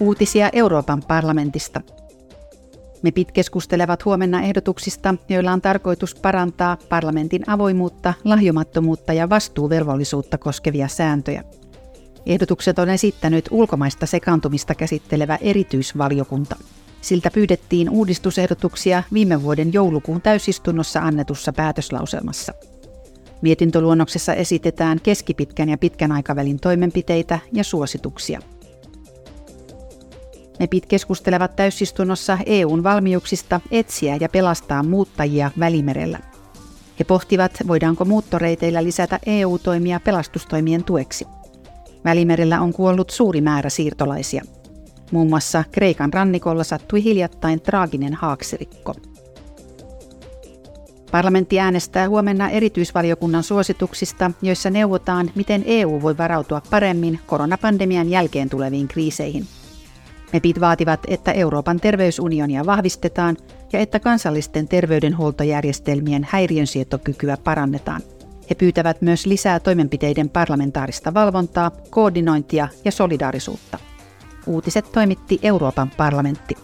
Uutisia Euroopan parlamentista. MEPit keskustelevat huomenna ehdotuksista, joilla on tarkoitus parantaa parlamentin avoimuutta, lahjomattomuutta ja vastuuvelvollisuutta koskevia sääntöjä. Ehdotukset on esittänyt ulkomaista sekaantumista käsittelevä erityisvaliokunta. Siltä pyydettiin uudistusehdotuksia viime vuoden joulukuun täysistunnossa annetussa päätöslauselmassa. Mietintöluonnoksessa esitetään keskipitkän ja pitkän aikavälin toimenpiteitä ja suosituksia. MEPit keskustelevat täysistunnossa EUn valmiuksista etsiä ja pelastaa muuttajia Välimerellä. He pohtivat, voidaanko muuttoreiteillä lisätä EU-toimia pelastustoimien tueksi. Välimerellä on kuollut suuri määrä siirtolaisia. Muun muassa Kreikan rannikolla sattui hiljattain traaginen haaksirikko. Parlamentti äänestää huomenna erityisvaliokunnan suosituksista, joissa neuvotaan, miten EU voi varautua paremmin koronapandemian jälkeen tuleviin kriiseihin. MEPit vaativat, että Euroopan terveysunionia vahvistetaan ja että kansallisten terveydenhuoltojärjestelmien häiriönsietokykyä parannetaan. He pyytävät myös lisää toimenpiteiden parlamentaarista valvontaa, koordinointia ja solidaarisuutta. Uutiset toimitti Euroopan parlamentti.